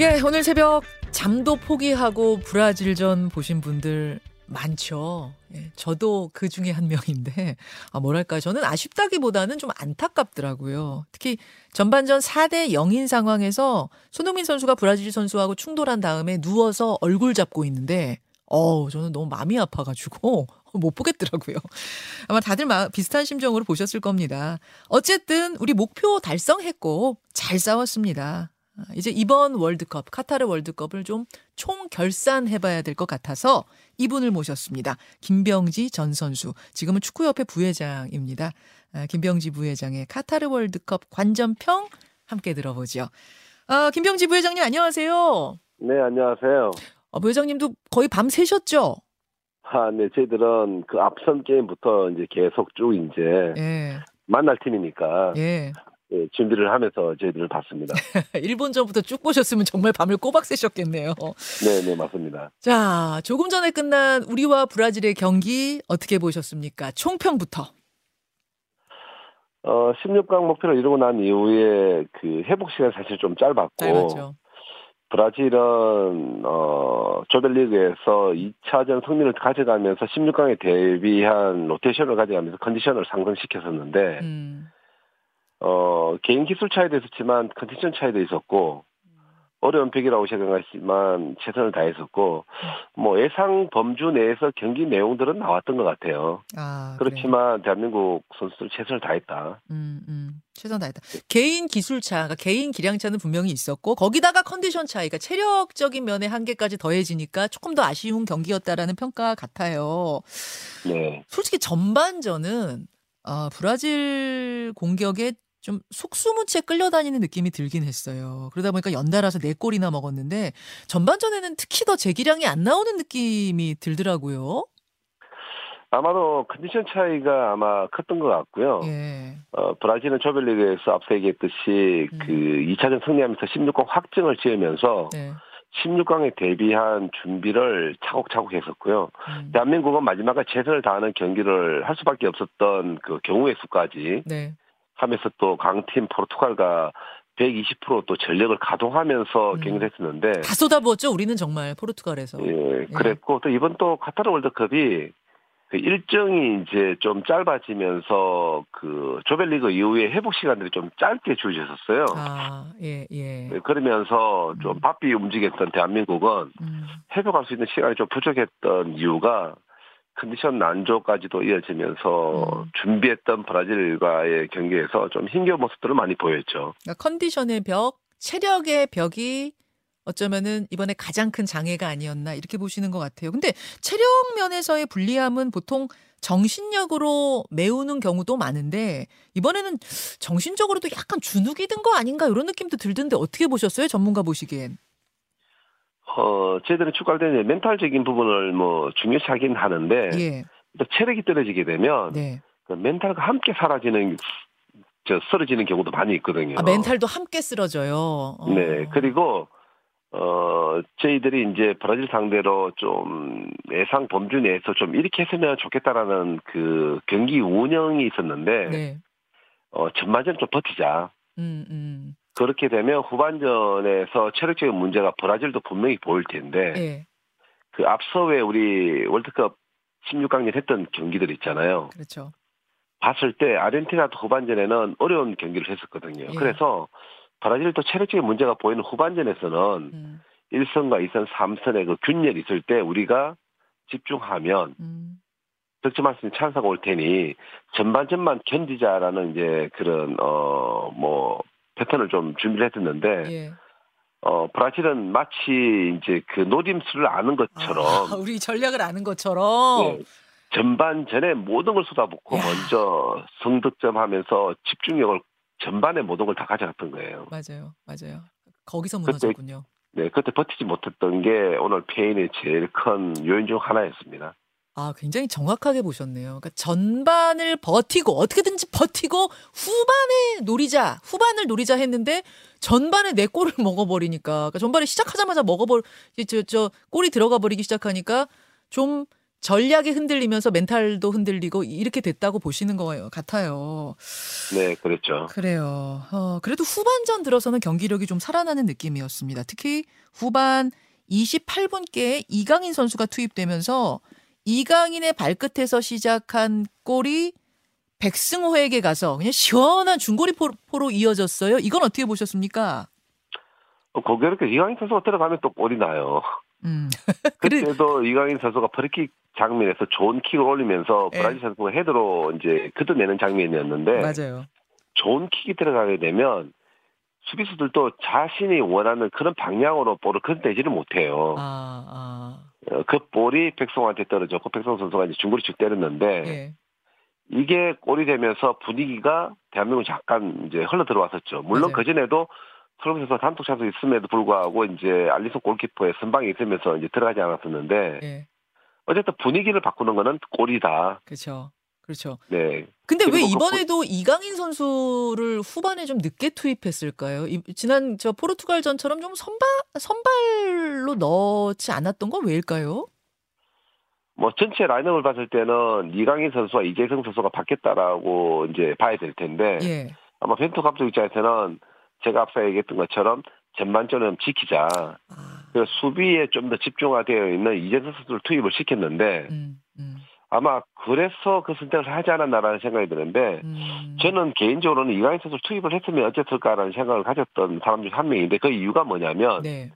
예, 오늘 새벽 잠도 포기하고 브라질전 보신 분들 많죠. 예, 저도 그 중에 한 명인데, 아, 뭐랄까, 저는 아쉽다기보다는 좀 안타깝더라고요. 특히 전반전 4대 0인 상황에서 손흥민 선수가 브라질 선수하고 충돌한 다음에 누워서 얼굴 잡고 있는데, 어우, 저는 너무 마음이 아파가지고 못 보겠더라고요. 아마 다들 마, 비슷한 심정으로 보셨을 겁니다. 어쨌든 우리 목표 달성했고 잘 싸웠습니다. 아, 이제 이번 월드컵, 카타르 월드컵을 좀 총 결산해봐야 될 것 같아서 이분을 모셨습니다. 김병지 전 선수. 지금은 축구협회 부회장입니다. 아, 김병지 부회장의 카타르 월드컵 관전평 함께 들어보죠. 아, 김병지 부회장님 안녕하세요. 네, 안녕하세요. 어, 부회장님도 거의 밤 새셨죠? 아, 네, 저희들은 그 앞선 게임부터 이제 계속 쭉 이제 예. 만날 팀이니까 예. 예, 준비를 하면서 저희들을 봤습니다. 일본전부터 쭉 보셨으면 정말 밤을 꼬박 새셨겠네요. 네, 네, 맞습니다. 자, 조금 전에 끝난 우리와 브라질의 경기 어떻게 보셨습니까? 총평부터. 어, 16강 목표를 이루고 난 이후에 그 회복 시간 사실 좀 짧았고 짧았죠. 브라질은 어, 조별리그에서 2차전 승리를 가져가면서 16강에 대비한 로테이션을 가져가면서 컨디션을 상승시켰었는데 음. 어, 개인 기술 차이도 있었지만 컨디션 차이도 있었고 어려운 픽이라고 생각하지만 최선을 다했었고 뭐 예상 범주 내에서 경기 내용들은 나왔던 것 같아요. 아, 그래요. 그렇지만 대한민국 선수들 최선을 다했다. 음, 음. 최선 다했다. 개인 기술 차, 그러니까 개인 기량 차는 분명히 있었고 거기다가 컨디션 차이가 체력적인 면의 한계까지 더해지니까 조금 더 아쉬운 경기였다라는 평가 같아요. 네. 솔직히 전반전은 어, 브라질 공격에 좀 속수무채 끌려다니는 느낌이 들긴 했어요. 그러다 보니까 연달아서 네 골이나 먹었는데 전반전에는 특히 더 제 기량이 안 나오는 느낌이 들더라고요. 아마도 컨디션 차이가 아마 컸던 것 같고요. 예. 어, 브라질은 조별리그에서 앞서 얘기했듯이 음. 그 2차전 승리하면서 16강 확정을 지으면서 네. 16강에 대비한 준비를 차곡차곡 했었고요. 음. 대한민국은 마지막에 최선을 다하는 경기를 할 수밖에 없었던 그 경우의 수까지 네. 하면서 또 강팀 포르투갈과 120%또 전력을 가동하면서 음. 경기를 했었는데 다 쏟아부었죠. 우리는 정말 포르투갈에서. 예, 그랬고 또 이번 또 카타르 월드컵이 그 일정이 이제 좀 짧아지면서 그 조별리그 이후에 회복 시간들이 좀 짧게 주어졌었어요. 아, 예, 예. 네, 그러면서 좀 음. 바삐 움직였던 대한민국은 음. 회복할 수 있는 시간이 좀 부족했던 이유가 컨디션 난조까지도 이어지면서 음. 준비했던 브라질과의 경기에서 좀 힘겨운 모습들을 많이 보였죠. 그러니까 컨디션의 벽, 체력의 벽이 어쩌면은 이번에 가장 큰 장애가 아니었나 이렇게 보시는 것 같아요. 근데 체력 면에서의 불리함은 보통 정신력으로 메우는 경우도 많은데 이번에는 정신적으로도 약간 주눅이 든 거 아닌가 이런 느낌도 들던데 어떻게 보셨어요? 전문가 보시기엔. 어, 저희들은 축구할 때는 멘탈적인 부분을 뭐 중요시하긴 하는데 예. 또 체력이 떨어지게 되면 네. 그 멘탈과 함께 사라지는 저 쓰러지는 경우도 많이 있거든요. 아, 멘탈도 함께 쓰러져요. 어. 네, 그리고 어 저희들이 이제 브라질 상대로 좀 예상 범주 내에서 좀 이렇게 했으면 좋겠다라는 그 경기 운영이 있었는데 네. 어 전반전 좀 버티자. 음, 음. 그렇게 되면 후반전에서 체력적인 문제가 브라질도 분명히 보일 텐데 예. 그 앞서 왜 우리 월드컵 16강전 했던 경기들 있잖아요. 그렇죠. 봤을 때 아르헨티나도 후반전에는 어려운 경기를 했었거든요. 예. 그래서 브라질도 체력적인 문제가 보이는 후반전에서는 음. 1선과 2선, 3선의 그 균열이 있을 때 우리가 집중하면 음. 득점할 수 있는 찬스가 올 테니 전반전만 견디자라는 이제 그런 어 뭐 패턴을 좀 준비를 했었는데 예. 어 브라질은 마치 이제 그 노림수를 아는 것처럼 아, 우리 전략을 아는 것처럼 네, 전반전에 모든 걸 쏟아붓고 야. 먼저 성득점하면서 집중력을 전반에 모든 걸 다 가져갔던 거예요. 맞아요. 맞아요. 거기서 그때 무너졌군요. 네, 그때 버티지 못했던 게 오늘 페인의 제일 큰 요인 중 하나였습니다. 아, 굉장히 정확하게 보셨네요. 그러니까 전반을 버티고 어떻게든지 버티고 후반에 노리자, 후반을 노리자 했는데 전반에 네 골을 먹어버리니까 그러니까 전반에 시작하자마자 먹어버 저, 저 골이 들어가 버리기 시작하니까 좀 전략이 흔들리면서 멘탈도 흔들리고 이렇게 됐다고 보시는 거 같아요. 네, 그랬죠. 그래요. 어, 그래도 후반전 들어서는 경기력이 좀 살아나는 느낌이었습니다. 특히 후반 28분께 이강인 선수가 투입되면서 이강인의 발끝에서 시작한 골이 백승호에게 가서 그냥 시원한 중거리 포로 이어졌어요. 이건 어떻게 보셨습니까? 거기에 이강인 선수가 들어가면 또 골이 나요. 음. 그때도 이강인 선수가 프리킥 장면에서 좋은 킥을 올리면서 예. 브라질 선수가 헤드로 이제 걷어내는 장면이었는데 맞아요. 좋은 킥이 들어가게 되면 수비수들도 자신이 원하는 그런 방향으로 볼을 걷어내지를 못해요. 아, 아. 어, 그 볼이 백성한테 떨어졌고 백성 선수가 이제 중거리 쭉 때렸는데 예. 이게 골이 되면서 분위기가 대한민국 잠깐 이제 흘러 들어왔었죠. 물론. 그 전에도 선수가 단독 찬스 있음에도 불구하고 이제 알리송 골키퍼의 선방이 있으면서 이제 들어가지 않았었는데 예. 어쨌든 분위기를 바꾸는 거는 골이다. 그렇죠. 그렇죠. 네. 근데 왜그 이번에도 이강인 선수를 후반에 좀 늦게 투입했을까요? 이- 지난 저 포르투갈 전처럼 좀 선발 선발로 넣지 않았던 건 왜일까요? 뭐 전체 라인업을 봤을 때는 이강인 선수와 이재성 선수가 바뀌었다라고 이제 봐야 될 텐데 예. 아마 벤투 감독 입장에서는 제가 앞서 얘기했던 것처럼 전반전은 지키자. 아, 그래서 수비에 좀 더 집중화되어 있는 이재성 선수를 투입을 시켰는데 음, 음, 아마 그래서 그 선택을 하지 않았나라는 생각이 드는데 음. 저는 개인적으로는 이강인 선수를 투입을 했으면 어땠을까라는 생각을 가졌던 사람 중 한 명인데 그 이유가 뭐냐면 네.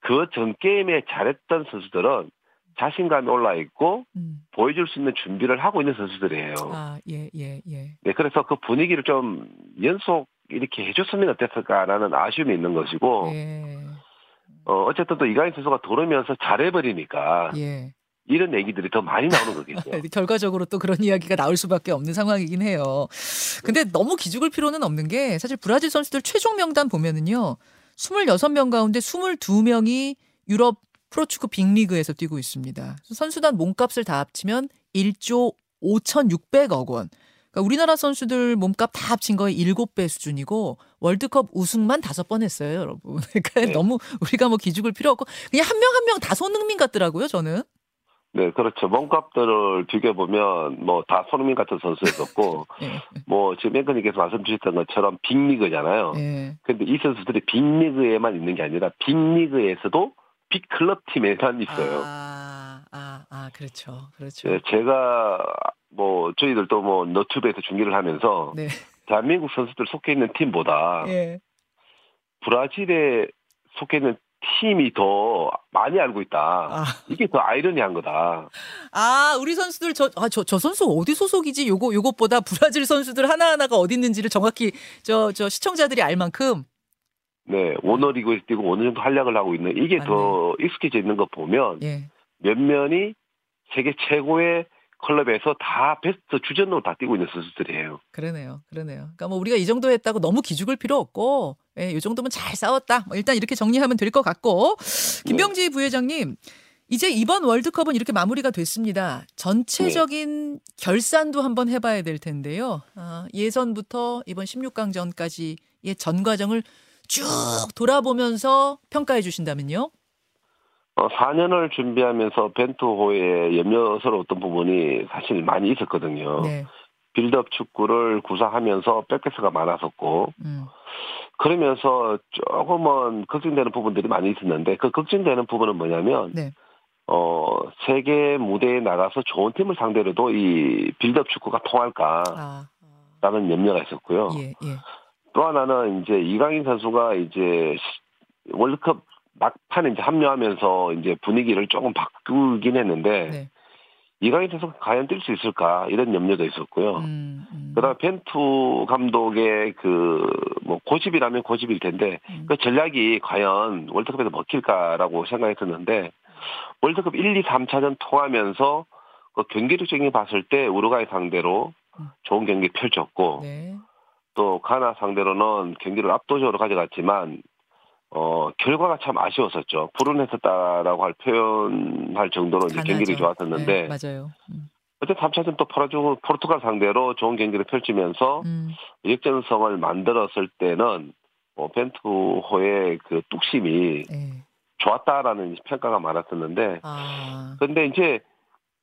그전 게임에 잘했던 선수들은 자신감이 올라 있고 음. 보여줄 수 있는 준비를 하고 있는 선수들이에요. 아, 예, 예, 예. 네, 그래서 그 분위기를 좀 연속 이렇게 해줬으면 어땠을까라는 아쉬움이 있는 것이고, 예. 어, 어쨌든 또 이강인 선수가 돌으면서 잘해버리니까 예. 이런 얘기들이 더 많이 나오는 거겠죠. 결과적으로 또 그런 이야기가 나올 수밖에 없는 상황이긴 해요. 근데 너무 기죽을 필요는 없는 게 사실 브라질 선수들 최종 명단 보면은요. 26명 가운데 22명이 유럽 프로축구 빅리그에서 뛰고 있습니다. 선수단 몸값을 다 합치면 1조 5,600억 원. 그러니까 우리나라 선수들 몸값 다 합친 거의 7배 수준이고 월드컵 우승만 다섯 번 했어요, 여러분. 그러니까 네. 너무 우리가 뭐 기죽을 필요 없고 그냥 한 명 한 명 다 손흥민 같더라고요, 저는. 네, 그렇죠. 몸값들을 비교해보면 뭐 다 손흥민 같은 선수였었고, 예. 뭐 지금 앵커님께서 말씀 주셨던 것처럼 빅리그잖아요. 예. 근데 이 선수들이 빅리그에만 있는 게 아니라 빅리그에서도 빅클럽 팀에만 있어요. 아, 아, 아, 그렇죠. 그렇죠. 네, 제가 뭐 저희들도 뭐 너튜브에서 중계를 하면서 네. 대한민국 선수들 속해 있는 팀보다 예. 브라질에 속해 있는 팀이 더 많이 알고 있다. 아, 이게 더 아이러니한 거다. 아, 우리 선수들 저, 아, 저, 저 선수 어디 소속이지? 요거, 요것보다 브라질 선수들 하나하나가 어디 있는지를 정확히 저, 저 시청자들이 알 만큼. 네, 오너리그에서 뛰고 어느 정도 활약을 하고 있는 이게 더 익숙해져 있는 거 보면 예. 몇 면이 세계 최고의 클럽에서 다 베스트 주전으로 다 뛰고 있는 선수들이에요. 그러네요. 그러네요. 그러니까 뭐 우리가 이 정도 했다고 너무 기죽을 필요 없고, 예, 이 정도면 잘 싸웠다. 뭐 일단 이렇게 정리하면 될 것 같고. 김병지 부회장님, 이제 이번 월드컵은 이렇게 마무리가 됐습니다. 전체적인 결산도 한번 해봐야 될 텐데요. 아, 예선부터 이번 16강전까지의 전 과정을 쭉 돌아보면서 평가해 주신다면요? 어, 4년을 준비하면서 벤투호의 염려스러웠던 부분이 사실 많이 있었거든요. 네. 빌드업 축구를 구사하면서 백패스가 많았었고 음, 그러면서 조금은 걱정되는 부분들이 많이 있었는데 그 걱정되는 부분은 뭐냐면 네. 어 세계 무대에 나가서 좋은 팀을 상대로도 이 빌드업 축구가 통할까라는 아, 염려가 있었고요. 예, 예. 또 하나는 이제 이강인 선수가 이제 시- 월드컵 막판에 이제 합류하면서 이제 분위기를 조금 바꾸긴 했는데 네. 이강인 선수가 과연 뛸 수 있을까 이런 염려도 있었고요. 음, 음, 그다음에 벤투 감독의 그 뭐 고집이라면 고집일 텐데 음. 그 전략이 과연 월드컵에서 먹힐까라고 생각했었는데 월드컵 1, 2, 3차전 통하면서 그 경기력적인 봤을 때 우루과이 상대로 음. 좋은 경기 펼쳤고 네. 또 가나 상대로는 경기를 압도적으로 가져갔지만 어 결과가 참 아쉬웠었죠. 불운했었다라고 할 표현할 정도로 이제 가나죠. 좋았었는데 네, 맞아요. 음. 어쨌든 3차전 또 포르투, 포르투갈 상대로 좋은 경기를 펼치면서 음. 역전승을 만들었을 때는 어, 벤투호의 그 뚝심이 네. 좋았다라는 평가가 많았었는데 아, 근데 이제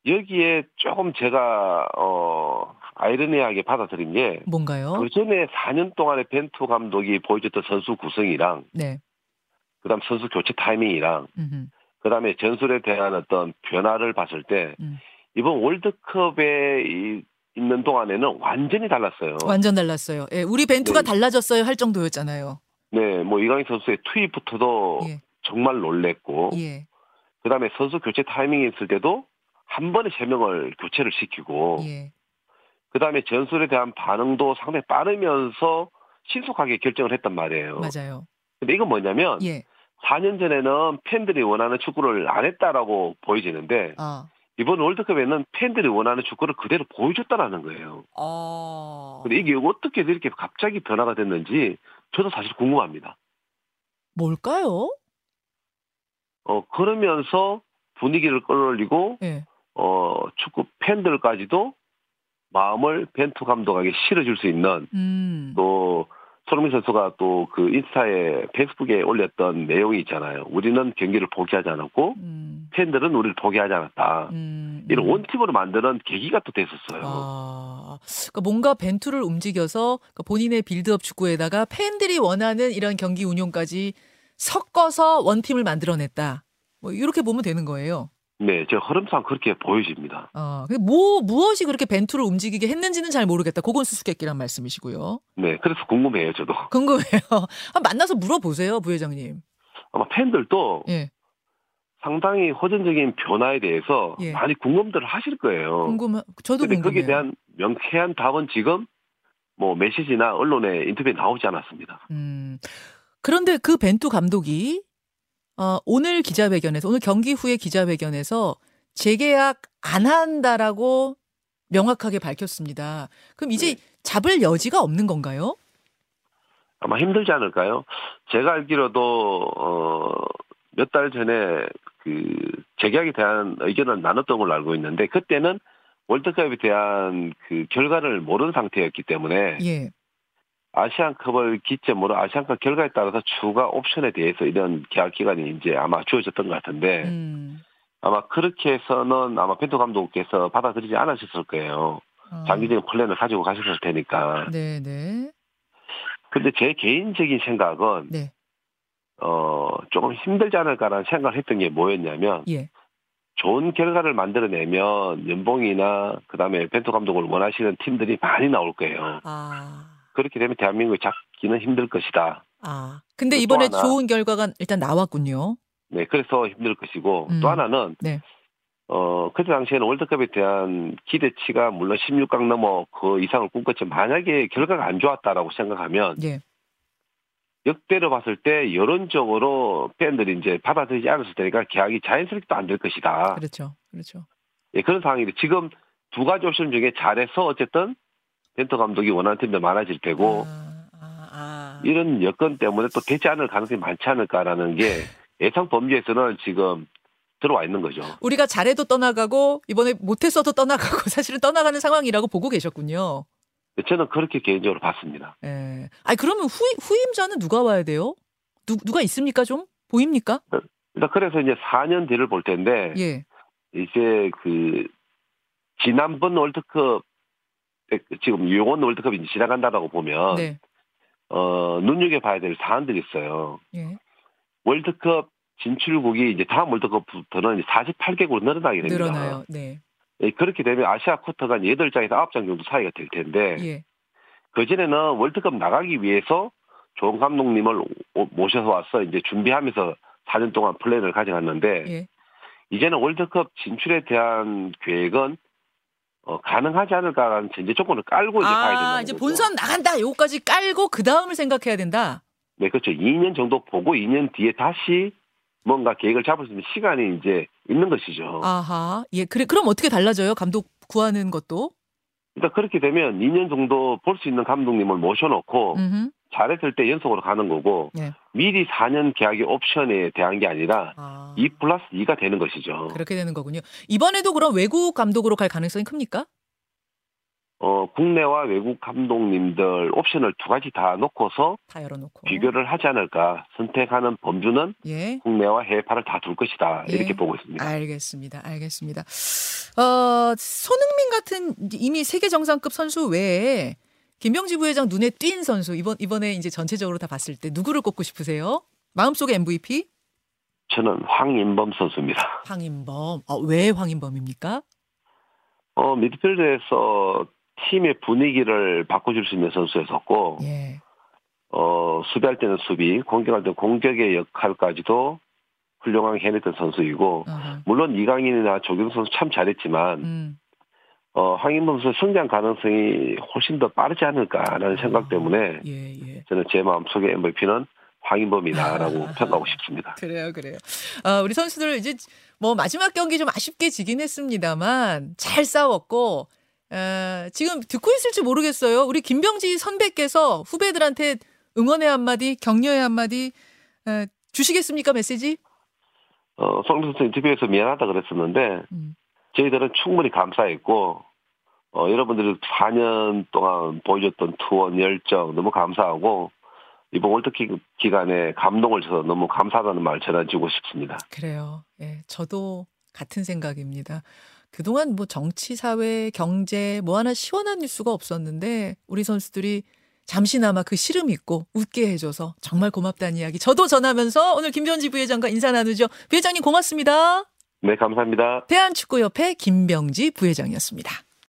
여기에 조금 제가 어 아이러니하게 받아들인 게 뭔가요? 그 전에 4년 동안에 벤투 감독이 보여줬던 선수 구성이랑 네. 그다음 선수 교체 타이밍이랑 음흠. 그다음에 전술에 대한 어떤 변화를 봤을 때 음. 이번 월드컵에 이- 있는 동안에는 완전히 달랐어요. 완전 달랐어요. 예, 우리 벤투가 네. 달라졌어요 할 정도였잖아요. 네, 뭐 이강인 선수의 투입부터도 예. 정말 놀랬고 예. 그다음에 선수 교체 타이밍이 있을 때도 한 번에 세 명을 교체를 시키고 예. 그다음에 전술에 대한 반응도 상당히 빠르면서 신속하게 결정을 했단 말이에요. 맞아요. 근데 이건 뭐냐면 예. 4년 전에는 팬들이 원하는 축구를 안 했다라고 보여지는데 아. 이번 월드컵에는 팬들이 원하는 축구를 그대로 보여줬다라는 거예요. 어. 근데 이게 어떻게 이렇게 갑자기 변화가 됐는지 저도 사실 궁금합니다. 뭘까요? 어 그러면서 분위기를 끌어올리고 예. 어 축구 팬들까지도 마음을 벤투 감독에게 실어줄 수 있는 음. 또 손흥민 선수가 또 그 인스타에 페이스북에 올렸던 내용이 있잖아요. 우리는 경기를 포기하지 않았고 음. 팬들은 우리를 포기하지 않았다. 음. 이런 음. 원팀으로 만드는 계기가 또 됐었어요. 아, 그러니까 뭔가 벤투를 움직여서 그러니까 본인의 빌드업 축구에다가 팬들이 원하는 이런 경기 운용까지 섞어서 원팀을 만들어냈다. 뭐 이렇게 보면 되는 거예요. 네, 저 흐름상 그렇게 보여집니다. 어, 뭐 무엇이 그렇게 벤투를 움직이게 했는지는 잘 모르겠다. 그건 수수께끼란 말씀이시고요. 네, 그래서 궁금해요, 저도. 궁금해요. 만나서 물어보세요, 부회장님. 아마 팬들도 예, 상당히 호전적인 변화에 대해서 예. 많이 궁금들을 하실 거예요. 궁금. 저도 궁금해요. 거기에 대한 명쾌한 답은 지금 뭐 메시지나 언론의 인터뷰에 나오지 않았습니다. 음. 그런데 그 벤투 감독이 어, 오늘 기자회견에서 오늘 경기 후에 기자회견에서 재계약 안 한다라고 명확하게 밝혔습니다. 그럼 이제 네. 잡을 여지가 없는 건가요? 아마 힘들지 않을까요? 제가 알기로도 어, 몇 달 전에 그 재계약에 대한 의견을 나눴던 걸로 알고 있는데 그때는 월드컵에 대한 그 결과를 모르는 상태였기 때문에 예. 아시안컵을 기점으로 아시안컵 결과에 따라서 추가 옵션에 대해서 이런 계약 기간이 이제 아마 주어졌던 것 같은데 음. 아마 그렇게 해서는 아마 펜토 감독께서 받아들이지 않으셨을 거예요. 어. 장기적인 플랜을 가지고 가셨을 테니까. 네, 네. 근데 제 개인적인 생각은 네. 어 조금 힘들지 않을까라는 생각을 했던 게 뭐였냐면 예. 좋은 결과를 만들어내면 연봉이나 그다음에 펜토 감독을 원하시는 팀들이 많이 나올 거예요. 아. 그렇게 되면 대한민국이 잡기는 힘들 것이다. 아. 근데 또 이번에 하나. 좋은 결과가 일단 나왔군요. 네, 그래서 힘들 것이고 음. 또 하나는 네. 어 그때 당시에는 월드컵에 대한 기대치가 물론 16강 넘어 그 이상을 꿈꿨지만 만약에 결과가 안 좋았다라고 생각하면 예. 역대로 봤을 때 여론적으로 팬들이 이제 받아들이지 않았을 테니까 계약이 자연스럽게 안될 것이다. 그렇죠. 그렇죠. 예, 그런 상황인데 지금 두 가지 옵션 중에 잘해서 어쨌든 벤터 감독이 원하는 팀들 많아질 테고 아, 아, 아. 이런 여건 때문에 또 되지 않을 가능성이 많지 않을까라는 게 예상 범위에서는 지금 들어와 있는 거죠. 우리가 잘해도 떠나가고 이번에 못했어도 떠나가고 사실은 떠나가는 상황이라고 보고 계셨군요. 저는 그렇게 개인적으로 봤습니다. 예. 아니 그러면 후, 후임자는 누가 와야 돼요? 누, 누가 있습니까 좀? 보입니까? 일단 그래서 이제 4년 뒤를 볼 텐데 예. 이제 그 지난번 월드컵 때 지금 유용원 월드컵이 이제 지나간다라고 보면 네. 어 눈여겨 봐야 될 사안들이 있어요. 예. 월드컵 진출국이 이제 다음 월드컵부터는 48개국으로 늘어나게 됩니다. 늘어나요. 네. 예, 그렇게 되면 아시아 쿼터가 8장에서 9장 정도 사이가 될 텐데 예. 그전에는 월드컵 나가기 위해서 좋은 감독님을 오- 모셔서 와서 이제 준비하면서 4년 동안 플랜을 가져갔는데 예. 이제는 월드컵 진출에 대한 계획은 어, 가능하지 않을까라는 전제 조건을 깔고 이제 가야 된다. 아, 이제 본선 나간다. 요거까지 깔고 그 다음을 생각해야 된다. 네, 그렇죠. 2년 정도 보고 2년 뒤에 다시 뭔가 계획을 잡을 수 있는 시간이 이제 있는 것이죠. 아하. 예. 그래 그럼 어떻게 달라져요? 감독 구하는 것도? 일단 그렇게 되면 2년 정도 볼 수 있는 감독님을 모셔놓고 음흠. 잘했을 때 연속으로 가는 거고 네. 미리 4년 계약의 옵션에 대한 게 아니라 아. 2 플러스 2가 되는 것이죠. 그렇게 되는 거군요. 이번에도 그럼 외국 감독으로 갈 가능성이 큽니까? 어, 국내와 외국 감독님들 옵션을 두 가지 다 놓고서 다 열어놓고. 비교를 하지 않을까. 선택하는 범주는 예. 국내와 해외파를 다 둘 것이다. 예. 이렇게 보고 있습니다. 알겠습니다. 알겠습니다. 어, 손흥민 같은 이미 세계 정상급 선수 외에 김병지 부회장 눈에 띈 선수 이번 이번에 이제 전체적으로 다 봤을 때 누구를 꼽고 싶으세요? 마음속의 MVP 저는 황인범 선수입니다. 황인범. 어, 왜 황인범입니까? 어, 미드필드에서 팀의 분위기를 바꿔줄 수 있는 선수였었고, 예. 어, 수비할 때는 수비, 공격할 때는 공격의 역할까지도 훌륭하게 해냈던 선수이고, 어허. 물론 이강인이나 조경 선수 참 잘했지만, 음. 어, 황인범 선수 성장 가능성이 훨씬 더 빠르지 않을까라는 생각 때문에 예, 예. 저는 제 마음속에 MVP는 황인범이다라고 평가하고 싶습니다. 그래요, 그래요. 아, 우리 선수들 이제 뭐 마지막 경기 좀 아쉽게 지긴 했습니다만 잘 싸웠고 어, 지금 듣고 있을지 모르겠어요. 우리 김병지 선배께서 후배들한테 응원의 한마디, 격려의 한마디 어, 주시겠습니까 메시지? 어, 송민 선수 인터뷰에서 미안하다 그랬었는데, 음. 저희들은 충분히 감사했고, 어, 여러분들이 4년 동안 보여줬던 투원 열정 너무 감사하고, 이번 월드컵 기간에 감동을 줘서 너무 감사하다는 말 전해주고 싶습니다. 그래요. 예, 저도 같은 생각입니다. 그동안 뭐 정치, 사회, 경제 뭐 하나 시원한 뉴스가 없었는데 우리 선수들이 잠시나마 그 시름 있고 웃게 해줘서 정말 고맙다는 이야기 저도 전하면서 오늘 김병지 부회장과 인사 나누죠. 부회장님 고맙습니다. 네, 감사합니다. 대한축구협회 김병지 부회장이었습니다.